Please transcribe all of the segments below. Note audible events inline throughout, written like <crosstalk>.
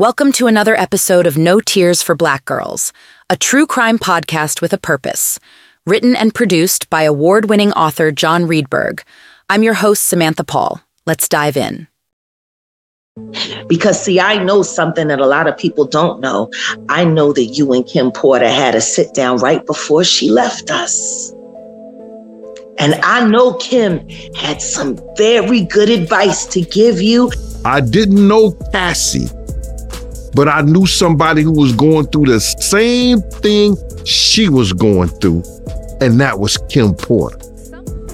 Welcome to another episode of No Tears for Black Girls, a true crime podcast with a purpose. Written and produced by award winning author John Reedberg. I'm your host, Samantha Paul. Let's dive in. Because, see, I know something that a lot of people don't know. I know that you and Kim Porter had a sit down right before she left us. And I know Kim had some very good advice to give you. I didn't know Cassie but I knew somebody who was going through the same thing she was going through, and that was Kim Porter.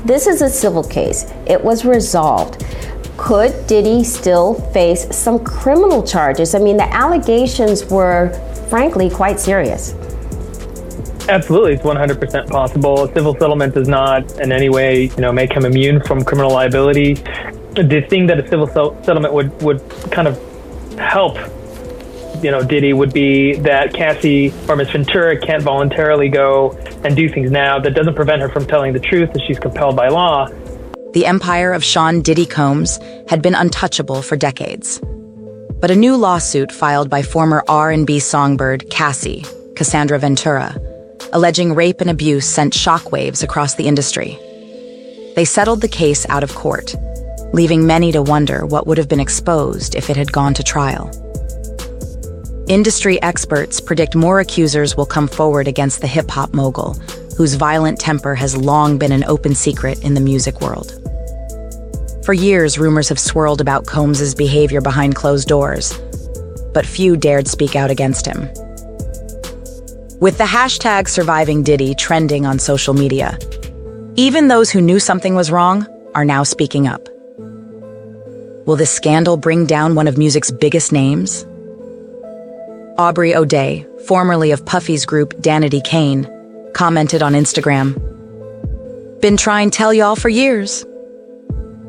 This is a civil case. It was resolved. Could Diddy still face some criminal charges? I mean, the allegations were, frankly, quite serious. Absolutely, it's 100% possible. A civil settlement does not in any way, you know, make him immune from criminal liability. The thing that a civil settlement would, would kind of help you know, Diddy would be that Cassie or Miss Ventura can't voluntarily go and do things now. That doesn't prevent her from telling the truth as she's compelled by law. The empire of Sean Diddy Combs had been untouchable for decades. But a new lawsuit filed by former R&B songbird Cassie, Cassandra Ventura, alleging rape and abuse sent shockwaves across the industry. They settled the case out of court, leaving many to wonder what would have been exposed if it had gone to trial. Industry experts predict more accusers will come forward against the hip hop mogul, whose violent temper has long been an open secret in the music world. For years, rumors have swirled about Combs's behavior behind closed doors, but few dared speak out against him. With the hashtag surviving Diddy trending on social media, even those who knew something was wrong are now speaking up. Will this scandal bring down one of music's biggest names? Aubrey O'Day, formerly of Puffy's group Danity Kane, commented on Instagram Been trying to tell y'all for years.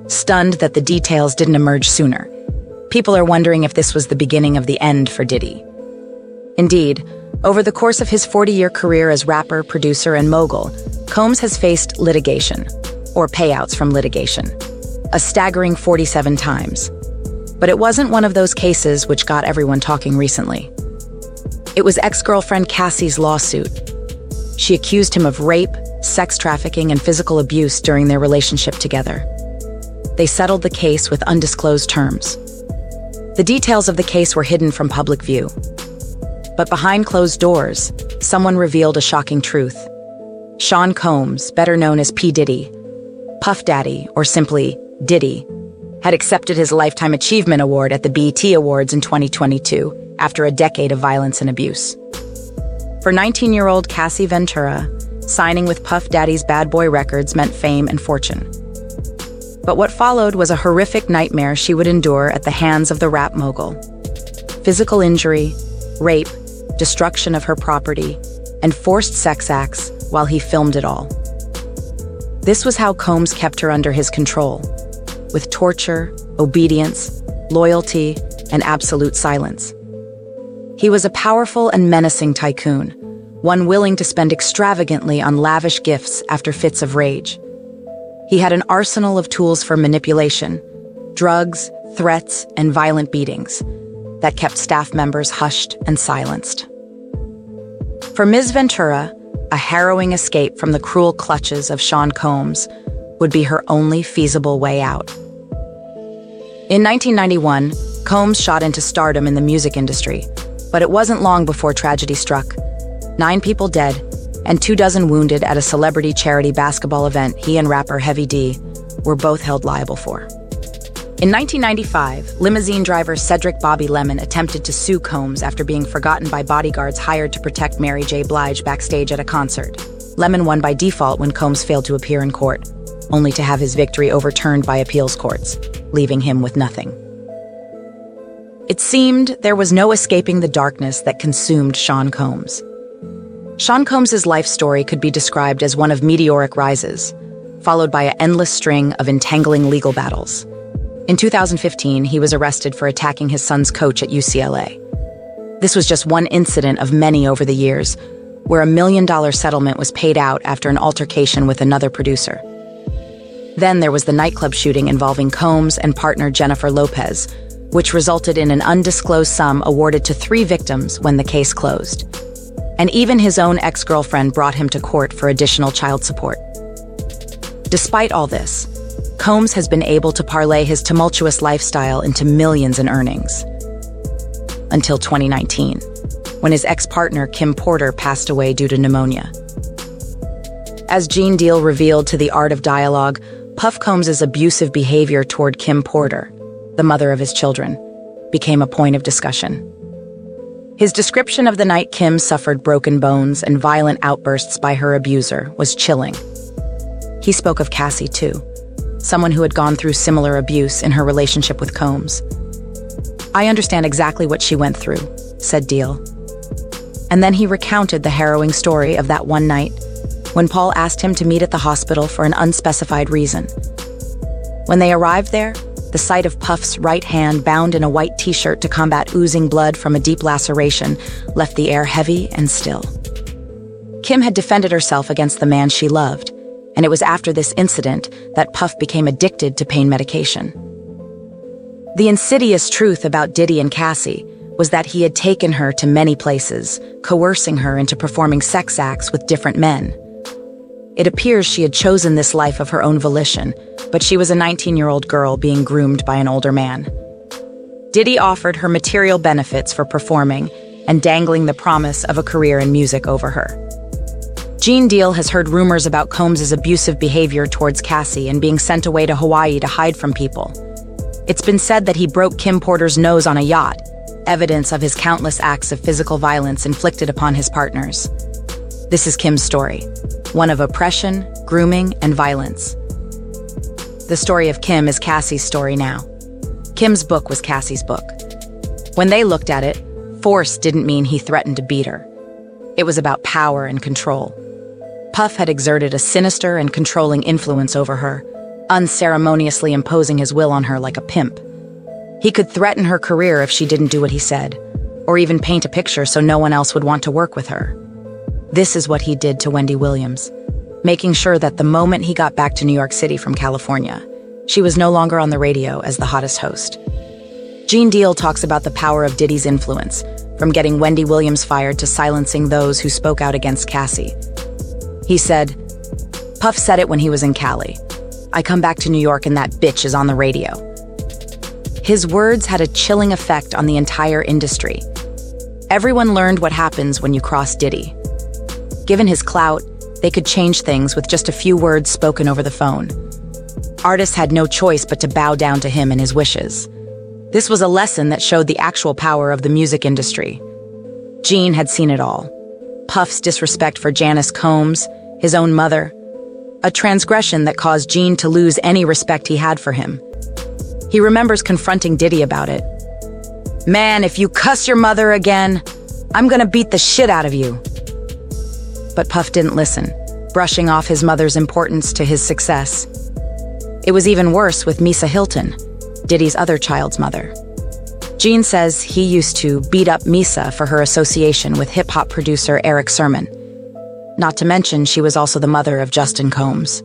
Stunned that the details didn't emerge sooner, people are wondering if this was the beginning of the end for Diddy. Indeed, over the course of his 40 year career as rapper, producer, and mogul, Combs has faced litigation, or payouts from litigation, a staggering 47 times. But it wasn't one of those cases which got everyone talking recently. It was ex girlfriend Cassie's lawsuit. She accused him of rape, sex trafficking, and physical abuse during their relationship together. They settled the case with undisclosed terms. The details of the case were hidden from public view. But behind closed doors, someone revealed a shocking truth. Sean Combs, better known as P. Diddy, Puff Daddy, or simply Diddy, had accepted his Lifetime Achievement Award at the BET Awards in 2022 after a decade of violence and abuse. For 19 year old Cassie Ventura, signing with Puff Daddy's Bad Boy Records meant fame and fortune. But what followed was a horrific nightmare she would endure at the hands of the rap mogul physical injury, rape, destruction of her property, and forced sex acts while he filmed it all. This was how Combs kept her under his control with torture, obedience, loyalty, and absolute silence. He was a powerful and menacing tycoon, one willing to spend extravagantly on lavish gifts after fits of rage. He had an arsenal of tools for manipulation drugs, threats, and violent beatings that kept staff members hushed and silenced. For Ms. Ventura, a harrowing escape from the cruel clutches of Sean Combs would be her only feasible way out. In 1991, Combs shot into stardom in the music industry but it wasn't long before tragedy struck. Nine people dead, and two dozen wounded at a celebrity charity basketball event he and rapper Heavy D were both held liable for. In 1995, limousine driver Cedric Bobby Lemon attempted to sue Combs after being forgotten by bodyguards hired to protect Mary J. Blige backstage at a concert. Lemon won by default when Combs failed to appear in court, only to have his victory overturned by appeals courts, leaving him with nothing. It seemed there was no escaping the darkness that consumed Sean Combs. Sean Combs's life story could be described as one of meteoric rises, followed by an endless string of entangling legal battles. In 2015, he was arrested for attacking his son's coach at UCLA. This was just one incident of many over the years, where a million dollar settlement was paid out after an altercation with another producer. Then there was the nightclub shooting involving Combs and partner Jennifer Lopez, which resulted in an undisclosed sum awarded to three victims when the case closed. And even his own ex girlfriend brought him to court for additional child support. Despite all this, Combs has been able to parlay his tumultuous lifestyle into millions in earnings. Until 2019, when his ex partner Kim Porter passed away due to pneumonia. As Gene Deal revealed to the Art of Dialogue, Puff Combs' abusive behavior toward Kim Porter, the mother of his children, became a point of discussion. His description of the night Kim suffered broken bones and violent outbursts by her abuser was chilling. He spoke of Cassie, too, someone who had gone through similar abuse in her relationship with Combs. I understand exactly what she went through, said Deal. And then he recounted the harrowing story of that one night when Paul asked him to meet at the hospital for an unspecified reason. When they arrived there, the sight of Puff's right hand bound in a white t shirt to combat oozing blood from a deep laceration left the air heavy and still. Kim had defended herself against the man she loved, and it was after this incident that Puff became addicted to pain medication. The insidious truth about Diddy and Cassie was that he had taken her to many places, coercing her into performing sex acts with different men. It appears she had chosen this life of her own volition, but she was a 19 year old girl being groomed by an older man. Diddy offered her material benefits for performing and dangling the promise of a career in music over her. Gene Deal has heard rumors about Combs' abusive behavior towards Cassie and being sent away to Hawaii to hide from people. It's been said that he broke Kim Porter's nose on a yacht, evidence of his countless acts of physical violence inflicted upon his partners. This is Kim's story, one of oppression, grooming, and violence. The story of Kim is Cassie's story now. Kim's book was Cassie's book. When they looked at it, force didn't mean he threatened to beat her. It was about power and control. Puff had exerted a sinister and controlling influence over her, unceremoniously imposing his will on her like a pimp. He could threaten her career if she didn't do what he said, or even paint a picture so no one else would want to work with her. This is what he did to Wendy Williams, making sure that the moment he got back to New York City from California, she was no longer on the radio as the hottest host. Gene Deal talks about the power of Diddy's influence, from getting Wendy Williams fired to silencing those who spoke out against Cassie. He said, Puff said it when he was in Cali. I come back to New York and that bitch is on the radio. His words had a chilling effect on the entire industry. Everyone learned what happens when you cross Diddy. Given his clout, they could change things with just a few words spoken over the phone. Artists had no choice but to bow down to him and his wishes. This was a lesson that showed the actual power of the music industry. Gene had seen it all. Puff's disrespect for Janice Combs, his own mother, a transgression that caused Gene to lose any respect he had for him. He remembers confronting Diddy about it. Man, if you cuss your mother again, I'm gonna beat the shit out of you. But Puff didn't listen, brushing off his mother's importance to his success. It was even worse with Misa Hylton, Diddy's other child's mother. Gene says he used to beat up Misa for her association with hip hop producer Erick Sermon. Not to mention, she was also the mother of Justin Combs.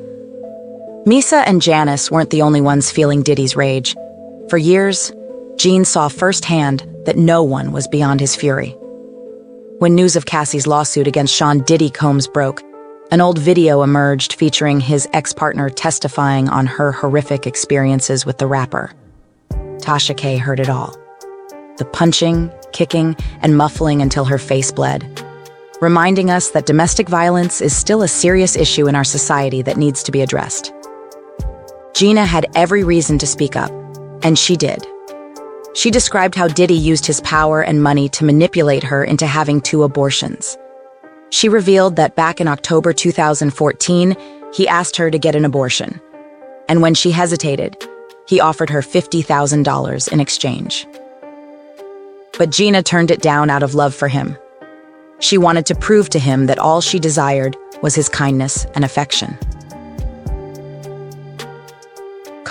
Misa and Janice weren't the only ones feeling Diddy's rage. For years, Gene saw firsthand that no one was beyond his fury. When news of Cassie's lawsuit against Sean Diddy Combs broke, an old video emerged featuring his ex partner testifying on her horrific experiences with the rapper. Tasha K heard it all the punching, kicking, and muffling until her face bled reminding us that domestic violence is still a serious issue in our society that needs to be addressed. Gina had every reason to speak up, and she did. She described how Diddy used his power and money to manipulate her into having two abortions. She revealed that back in October 2014, he asked her to get an abortion. And when she hesitated, he offered her $50,000 in exchange. But Gina turned it down out of love for him. She wanted to prove to him that all she desired was his kindness and affection.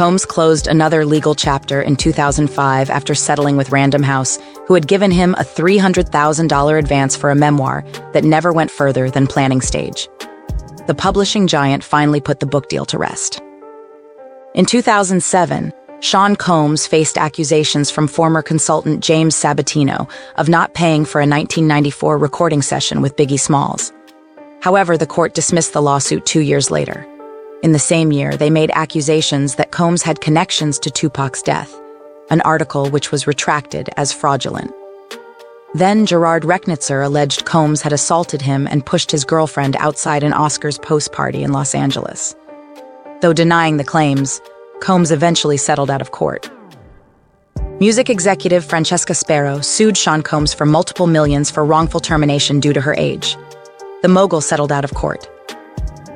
Combs closed another legal chapter in 2005 after settling with Random House, who had given him a $300,000 advance for a memoir that never went further than planning stage. The publishing giant finally put the book deal to rest. In 2007, Sean Combs faced accusations from former consultant James Sabatino of not paying for a 1994 recording session with Biggie Smalls. However, the court dismissed the lawsuit two years later. In the same year, they made accusations that Combs had connections to Tupac's death, an article which was retracted as fraudulent. Then Gerard Rechnitzer alleged Combs had assaulted him and pushed his girlfriend outside an Oscars post party in Los Angeles. Though denying the claims, Combs eventually settled out of court. Music executive Francesca Sparrow sued Sean Combs for multiple millions for wrongful termination due to her age. The mogul settled out of court.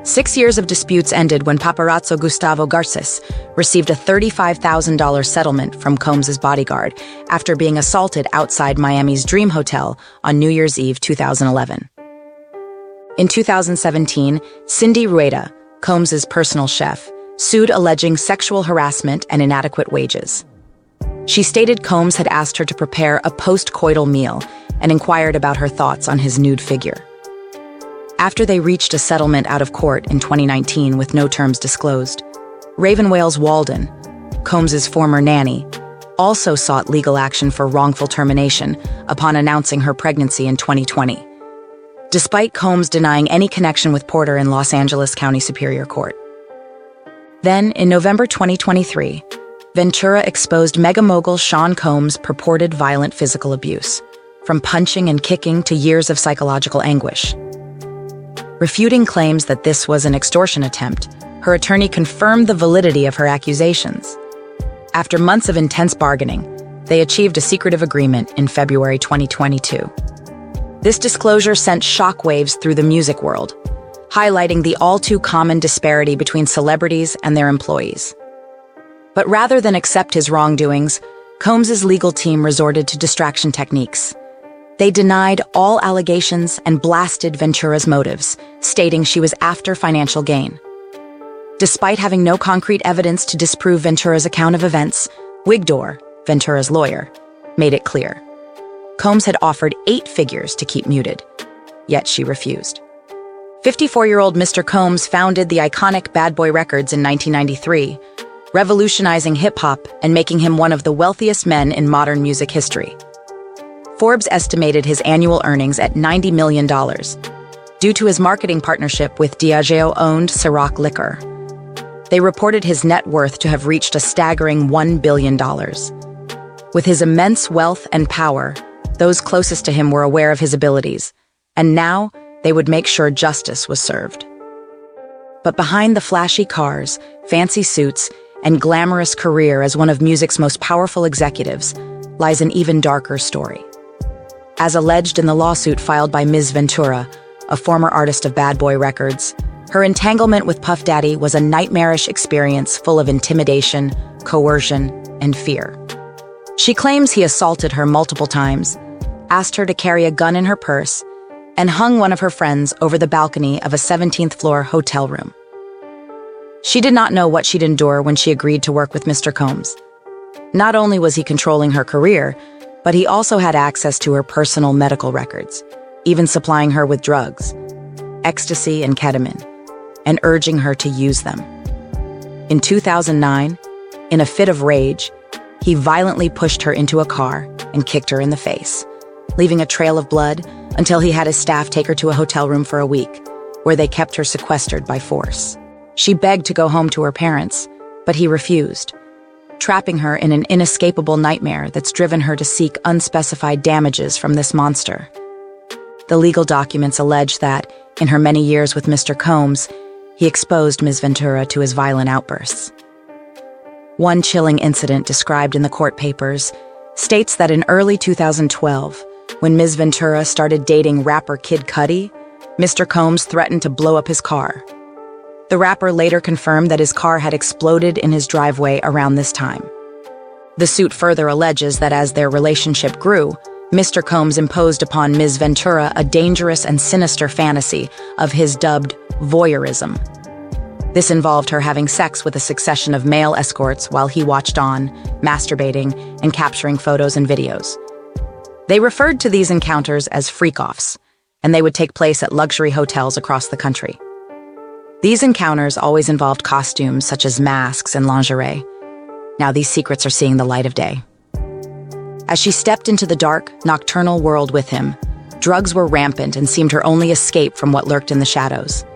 Six years of disputes ended when paparazzo Gustavo Garces received a $35,000 settlement from Combs's bodyguard after being assaulted outside Miami's Dream Hotel on New Year's Eve 2011. In 2017, Cindy Rueda, Combs's personal chef, sued alleging sexual harassment and inadequate wages. She stated Combs had asked her to prepare a post-coital meal and inquired about her thoughts on his nude figure. After they reached a settlement out of court in 2019 with no terms disclosed, Raven Wales Walden, Combs's former nanny, also sought legal action for wrongful termination upon announcing her pregnancy in 2020. Despite Combs denying any connection with Porter in Los Angeles County Superior Court. Then, in November 2023, Ventura exposed mega mogul Sean Combs' purported violent physical abuse, from punching and kicking to years of psychological anguish. Refuting claims that this was an extortion attempt, her attorney confirmed the validity of her accusations. After months of intense bargaining, they achieved a secretive agreement in February 2022. This disclosure sent shockwaves through the music world, highlighting the all too common disparity between celebrities and their employees. But rather than accept his wrongdoings, Combs's legal team resorted to distraction techniques. They denied all allegations and blasted Ventura's motives, stating she was after financial gain. Despite having no concrete evidence to disprove Ventura's account of events, Wigdor, Ventura's lawyer, made it clear. Combs had offered eight figures to keep muted, yet she refused. 54 year old Mr. Combs founded the iconic Bad Boy Records in 1993, revolutionizing hip hop and making him one of the wealthiest men in modern music history. Forbes estimated his annual earnings at $90 million due to his marketing partnership with Diageo owned Ciroc Liquor. They reported his net worth to have reached a staggering $1 billion. With his immense wealth and power, those closest to him were aware of his abilities, and now they would make sure justice was served. But behind the flashy cars, fancy suits, and glamorous career as one of music's most powerful executives lies an even darker story. As alleged in the lawsuit filed by Ms. Ventura, a former artist of Bad Boy Records, her entanglement with Puff Daddy was a nightmarish experience full of intimidation, coercion, and fear. She claims he assaulted her multiple times, asked her to carry a gun in her purse, and hung one of her friends over the balcony of a 17th floor hotel room. She did not know what she'd endure when she agreed to work with Mr. Combs. Not only was he controlling her career, but he also had access to her personal medical records, even supplying her with drugs, ecstasy and ketamine, and urging her to use them. In 2009, in a fit of rage, he violently pushed her into a car and kicked her in the face, leaving a trail of blood until he had his staff take her to a hotel room for a week, where they kept her sequestered by force. She begged to go home to her parents, but he refused, trapping her in an inescapable nightmare that's driven her to seek unspecified damages from this monster. The legal documents allege that, in her many years with Mr. Combs, he exposed Ms. Ventura to his violent outbursts. One chilling incident described in the court papers states that in early 2012, when Ms. Ventura started dating rapper Kid Cudi, Mr. Combs threatened to blow up his car. The rapper later confirmed that his car had exploded in his driveway around this time. The suit further alleges that as their relationship grew, Mr. Combs imposed upon Ms. Ventura a dangerous and sinister fantasy of his dubbed voyeurism. This involved her having sex with a succession of male escorts while he watched on, masturbating, and capturing photos and videos. They referred to these encounters as freak-offs, and they would take place at luxury hotels across the country. These encounters always involved costumes such as masks and lingerie. Now these secrets are seeing the light of day. As she stepped into the dark, nocturnal world with him, drugs were rampant and seemed her only escape from what lurked in the shadows.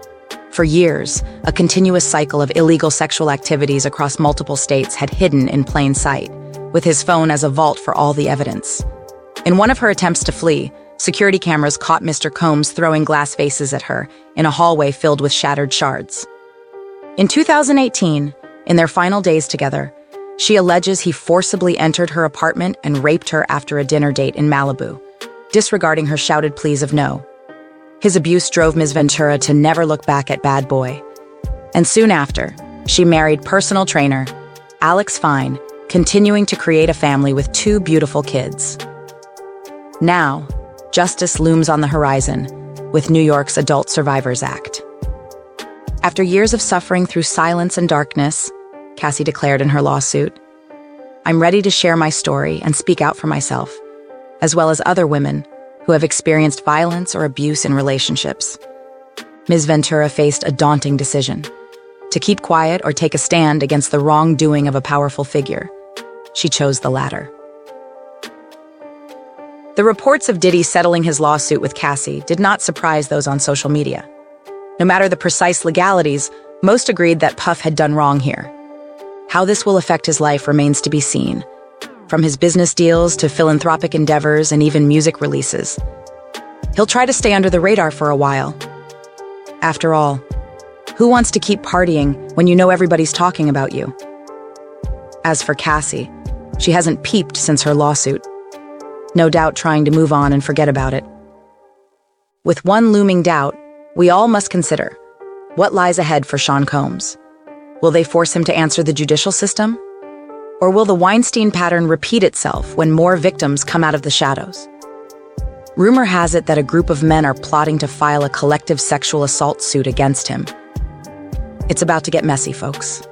For years, a continuous cycle of illegal sexual activities across multiple states had hidden in plain sight, with his phone as a vault for all the evidence. In one of her attempts to flee, security cameras caught Mr. Combs throwing glass vases at her in a hallway filled with shattered shards. In 2018, in their final days together, she alleges he forcibly entered her apartment and raped her after a dinner date in Malibu, disregarding her shouted pleas of no. His abuse drove Ms. Ventura to never look back at Bad Boy. And soon after, she married personal trainer Alex Fine, continuing to create a family with two beautiful kids. Now, justice looms on the horizon with New York's Adult Survivors Act. After years of suffering through silence and darkness, Cassie declared in her lawsuit, I'm ready to share my story and speak out for myself, as well as other women who have experienced violence or abuse in relationships. Ms. Ventura faced a daunting decision to keep quiet or take a stand against the wrongdoing of a powerful figure. She chose the latter. The reports of Diddy settling his lawsuit with Cassie did not surprise those on social media. No matter the precise legalities, most agreed that Puff had done wrong here. How this will affect his life remains to be seen, from his business deals to philanthropic endeavors and even music releases. He'll try to stay under the radar for a while. After all, who wants to keep partying when you know everybody's talking about you? As for Cassie, she hasn't peeped since her lawsuit, no doubt trying to move on and forget about it. With one looming doubt, we all must consider what lies ahead for Sean Combs. Will they force him to answer the judicial system? Or will the Weinstein pattern repeat itself when more victims come out of the shadows? Rumor has it that a group of men are plotting to file a collective sexual assault suit against him. It's about to get messy, folks.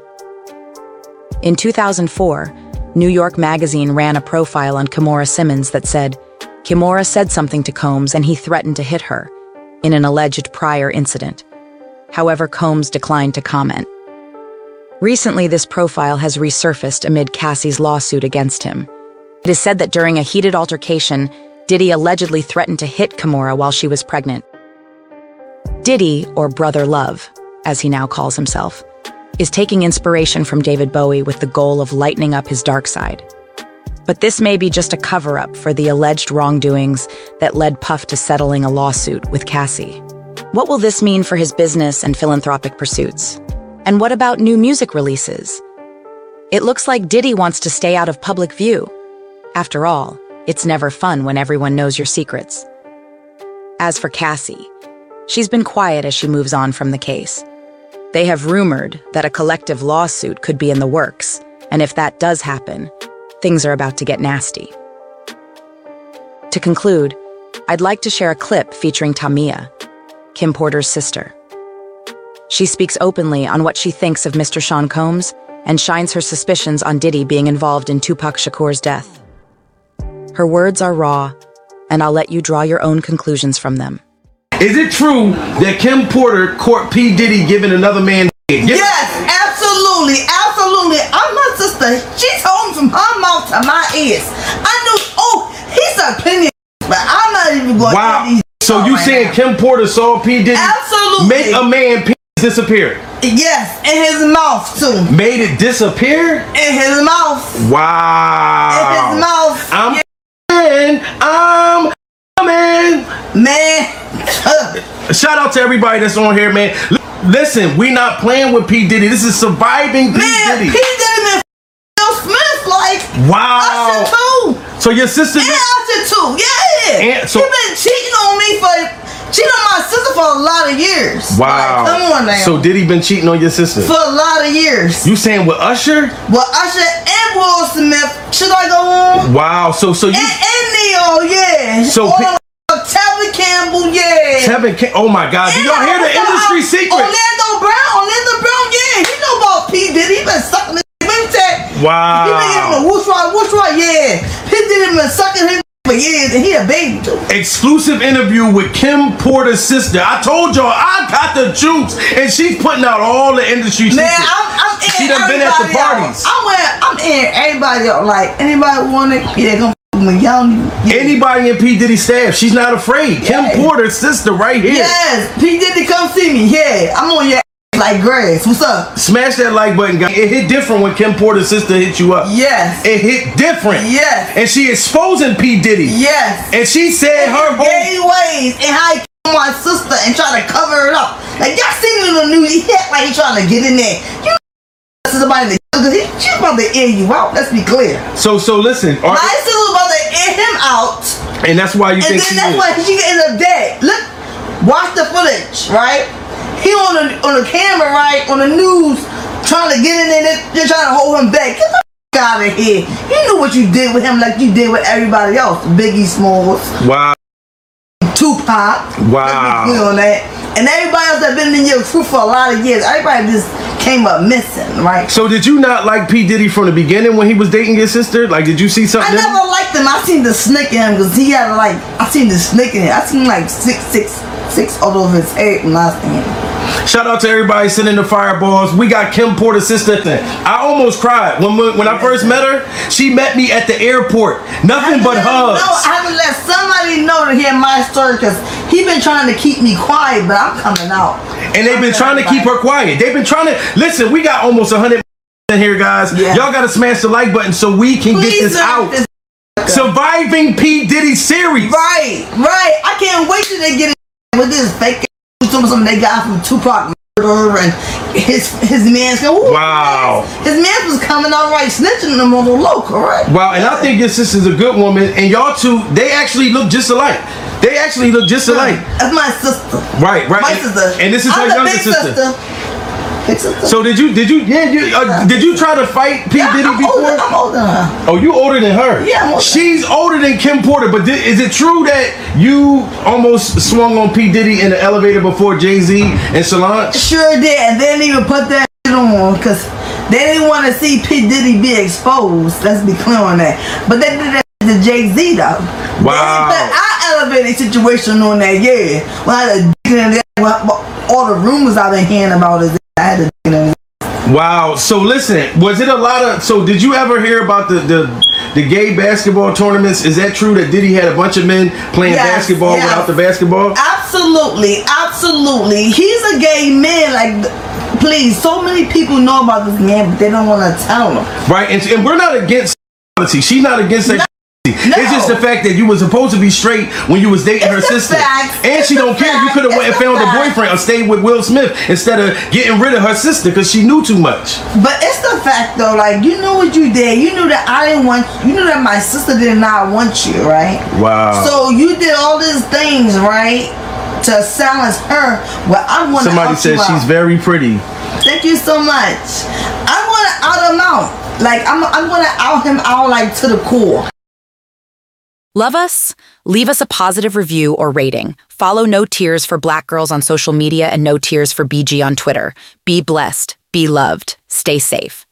In 2004, New York Magazine ran a profile on Kimora Simmons that said, Kimora said something to Combs and he threatened to hit her in an alleged prior incident. However, Combs declined to comment. Recently, this profile has resurfaced amid Cassie's lawsuit against him. It is said that during a heated altercation, Diddy allegedly threatened to hit Kimora while she was pregnant. Diddy, or Brother Love, as he now calls himself, is taking inspiration from David Bowie with the goal of lightening up his dark side. But this may be just a cover up for the alleged wrongdoings that led Puff to settling a lawsuit with Cassie. What will this mean for his business and philanthropic pursuits? And what about new music releases? It looks like Diddy wants to stay out of public view. After all, it's never fun when everyone knows your secrets. As for Cassie, she's been quiet as she moves on from the case. They have rumored that a collective lawsuit could be in the works, and if that does happen, things are about to get nasty. To conclude, I'd like to share a clip featuring Tamia, Kim Porter's sister. She speaks openly on what she thinks of Mr. Sean Combs and shines her suspicions on Diddy being involved in Tupac Shakur's death. Her words are raw, and I'll let you draw your own conclusions from them. Is it true that Kim Porter caught P. Diddy giving another man? Yes. Yes, absolutely, absolutely. I'm my sister. She told me from her mouth to my ears. I knew. Oh, he said plenty, of but I'm not even going. Wow. to these So you right saying now. Kim Porter saw P. Diddy Absolutely. make a man penis disappear? Yes, in his mouth too. Made it disappear? In his mouth. Wow. In his mouth. I'm coming. I'm coming. Man. Shout out to everybody that's on here, man. Listen, we not playing with P. Diddy. This is surviving P. Man, Diddy. he did him in Will Smith like Wow. Usher too. So your sister And Usher too. Yeah. And so- he been cheating on me for cheating on my sister for a lot of years. Wow. Like, come on now. So Diddy been cheating on your sister? for a lot of years. You saying with Usher? With Usher and Will Smith, should I go on? Wow. So so you And, and Ne-Yo, yeah. So uh, Tevin Campbell, yeah. Tevin Ca- Oh my God! Do y'all hear the industry secret? Orlando Brown, Orlando Brown, yeah. He know about P. Diddy. He been sucking his tag. Wow. He been giving him a whoosh right, whoosh right, yeah. He did him been sucking his for years, and he a baby too. Exclusive interview with Kim Porter's sister. I told y'all I got the juice, and she's putting out all the industry Man, secrets. I'm, I'm, in She done been at the out. parties. I'm where I'm in everybody out. Like anybody want it, yeah, come f- with me. Y'all, yeah. Anybody in P Diddy staff, she's not afraid. Kim Porter's sister, right here. Yes, P Diddy, come see me. Yeah, I'm on your like grass. What's up? Smash that like button, guys. It hit different when Kim Porter's sister hit you up. Yes, It hit different. Yes. And she exposing P Diddy. yes. And she said her whole gay ways and how he my sister and try to cover it up. Like y'all seen it on the news. He act like he trying to get in there. You know somebody because he she's about to air you out. Let's be clear. So so listen, are- My sister was about to air him out. and that's why you And think then she that's is. why she ends up dead. Look, watch the footage, right? He on the on the camera, right, on the news, trying to get in there. They're trying to hold him back. Get the f- out of here. You knew what you did with him, like you did with everybody else. Biggie Smalls, Wow. Tupac. Wow. Let's be clear on that. And everybody else that been in your crew for a lot of years. Everybody just came up missing, right? So did you not like P Diddy from the beginning when he was dating your sister? Like, did you see something? I never liked him. I seen the snake in him because he had like I seen the snake in him. I seen like six six six all over his head when I seen him. Shout out to everybody sending the fireballs. We got Kim Porter's sister. Thing. I almost cried when when I first met her. She met me at the airport. Nothing but No, hugs. I haven't let somebody know to hear my story because he been trying to keep me quiet, but I'm coming out. And they've been trying to keep her quiet. They've been trying to listen. We got almost hundred <laughs> in here, guys. Yeah. Y'all got to smash the like button so we can Please get this out. this <laughs> Surviving P Diddy series. Right, right. I can't wait till they get it <laughs> with this fake something they got from Tupac murder and his his man's going. Wow. His man was coming out right, snitching them on the low, correct? Wow, and I think your sister's a good woman, and y'all two, they actually look just alike. They actually look just alike. That's my sister. Right, right. My And- sister. and this is I'm her younger sister. Sister. So did you? Did you? Yeah. You, uh, did you try to fight P yeah, Diddy I'm before? older, I'm older. Oh, you older than her. Yeah, I'm older. She's older than Kim Porter. But di- is it true that you almost swung on P Diddy in the elevator before Jay Z and Solange? Sure did, and they didn't even put that shit on because they didn't want to see P Diddy be exposed. Let's be clear on that. But they did that to Jay Z though. Wow. They put our elevated situation on that. Yeah, when I had to in there, well, well, all the rumors I've been hearing about is I had to in there. Wow. So listen, was it a lot of? So did you ever hear about the the, the gay basketball tournaments? Is that true that Diddy had a bunch of men playing Yes, basketball yes. without the basketball? Absolutely, absolutely. He's a gay man. Like, please, so many people know about this man, but they don't want to tell them. Right, and, and we're not against sexuality. She's not against sexuality. It's just the fact that you were supposed to be straight when you was dating her It's a sister, fact. and It's she don't care. You could have went and found a boyfriend or stayed with Will Smith instead of getting rid of her sister because she knew too much. But it's the fact though, like you knew what you did. You knew that I didn't want. You knew that my sister did not want you, right? Wow. So you did all these things, right, to silence her. Well, I want to. Somebody says she's very pretty. Thank you so much. I'm gonna out him out. Like I'm. I'm gonna out him out like to the core. Love us? Leave us a positive review or rating. Follow No Tears for Black Girls on social media and No Tears for BG on Twitter. Be blessed. Be loved. Stay safe.